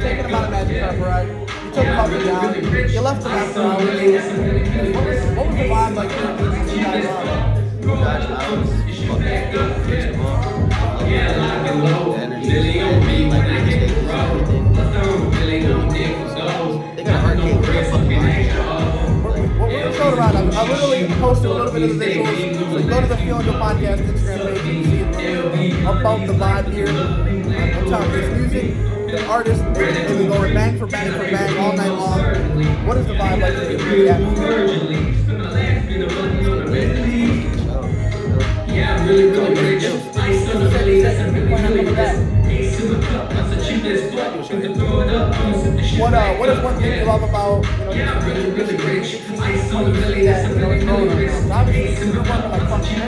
taking him out of Magic Carpet ride. You took up and down. You left him after hours. What was, what was the vibe like for you guys on? Dodge Hours, fucking fix them all. The energy, like the stages and everything. They got an arcade with a fucking line. What what was the around? I, I literally posted a little bit of the visuals. Go to the Feel Good Podcast Instagram page and see a about the vibe here. I'm, you, this music, the artist they be going bang for bang for bang all night long. What is the vibe like for you? Yeah. Yeah, really, really rich. I still really that's a really, really What uh, what is one thing you love about you know Yeah, really, really rich. I music? still really that's know, really, it's growing really on rich. us. Obviously, you're working like fucking.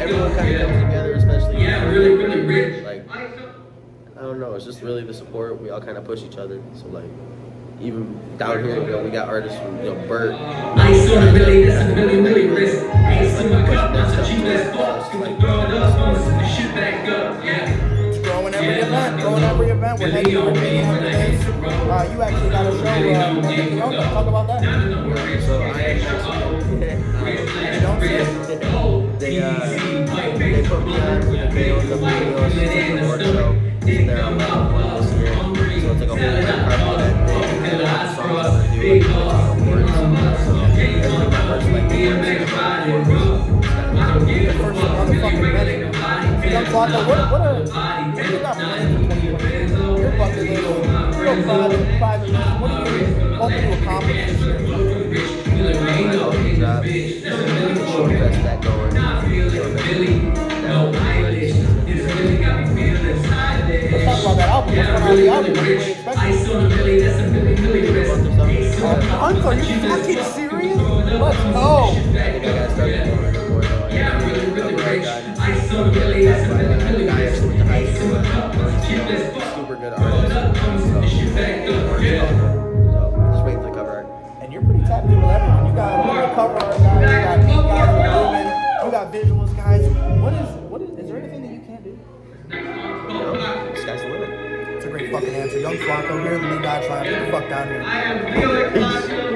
Everyone kind of comes together, I don't know, it's just really the support. We all kind of push each other. So, like, even down here, you know, we got artists from, you know, Bert. I still really that's really, really rich. I still my cup, that's the cheapest fuck. Get the girl up, want to sit shit back up. Yeah. It's growing every event, growing every event. We're heading over to after. Uh, you actually got a show uh, at the Yoga. Talk about that. So, I actually, You don't see it. they, uh, they put me on for the Bail of the Wheels, it's like an award show. And they're on this year. So, it's like a whole red carpet event. They pick out the songs I'm gonna do, like, awards. So, everybody got first, like, awards. The first motherfucking wedding. Yung Flaco, what, what a, what do you got planned for 2022? Your bucket list, real private, private. What are you hoping to accomplish this year? About that album. What's going on with the album? What are you expecting? Oh, Uncle, you fucking serious? Let's go. I think I gotta start doing it more though. Yeah, really, really great. I still really, that's really, really guy actually went to high school. with, Super good artist. So, so, just waiting for the cover art. And you're pretty tapped in with everyone. You got the cover art guys, you got me guys you got visuals guys. What is, what is, is there anything that you can't do? Fucking answer. Yung Flaco, here, the new guy trying to get the fuck down here. I am feeling conscious, remembering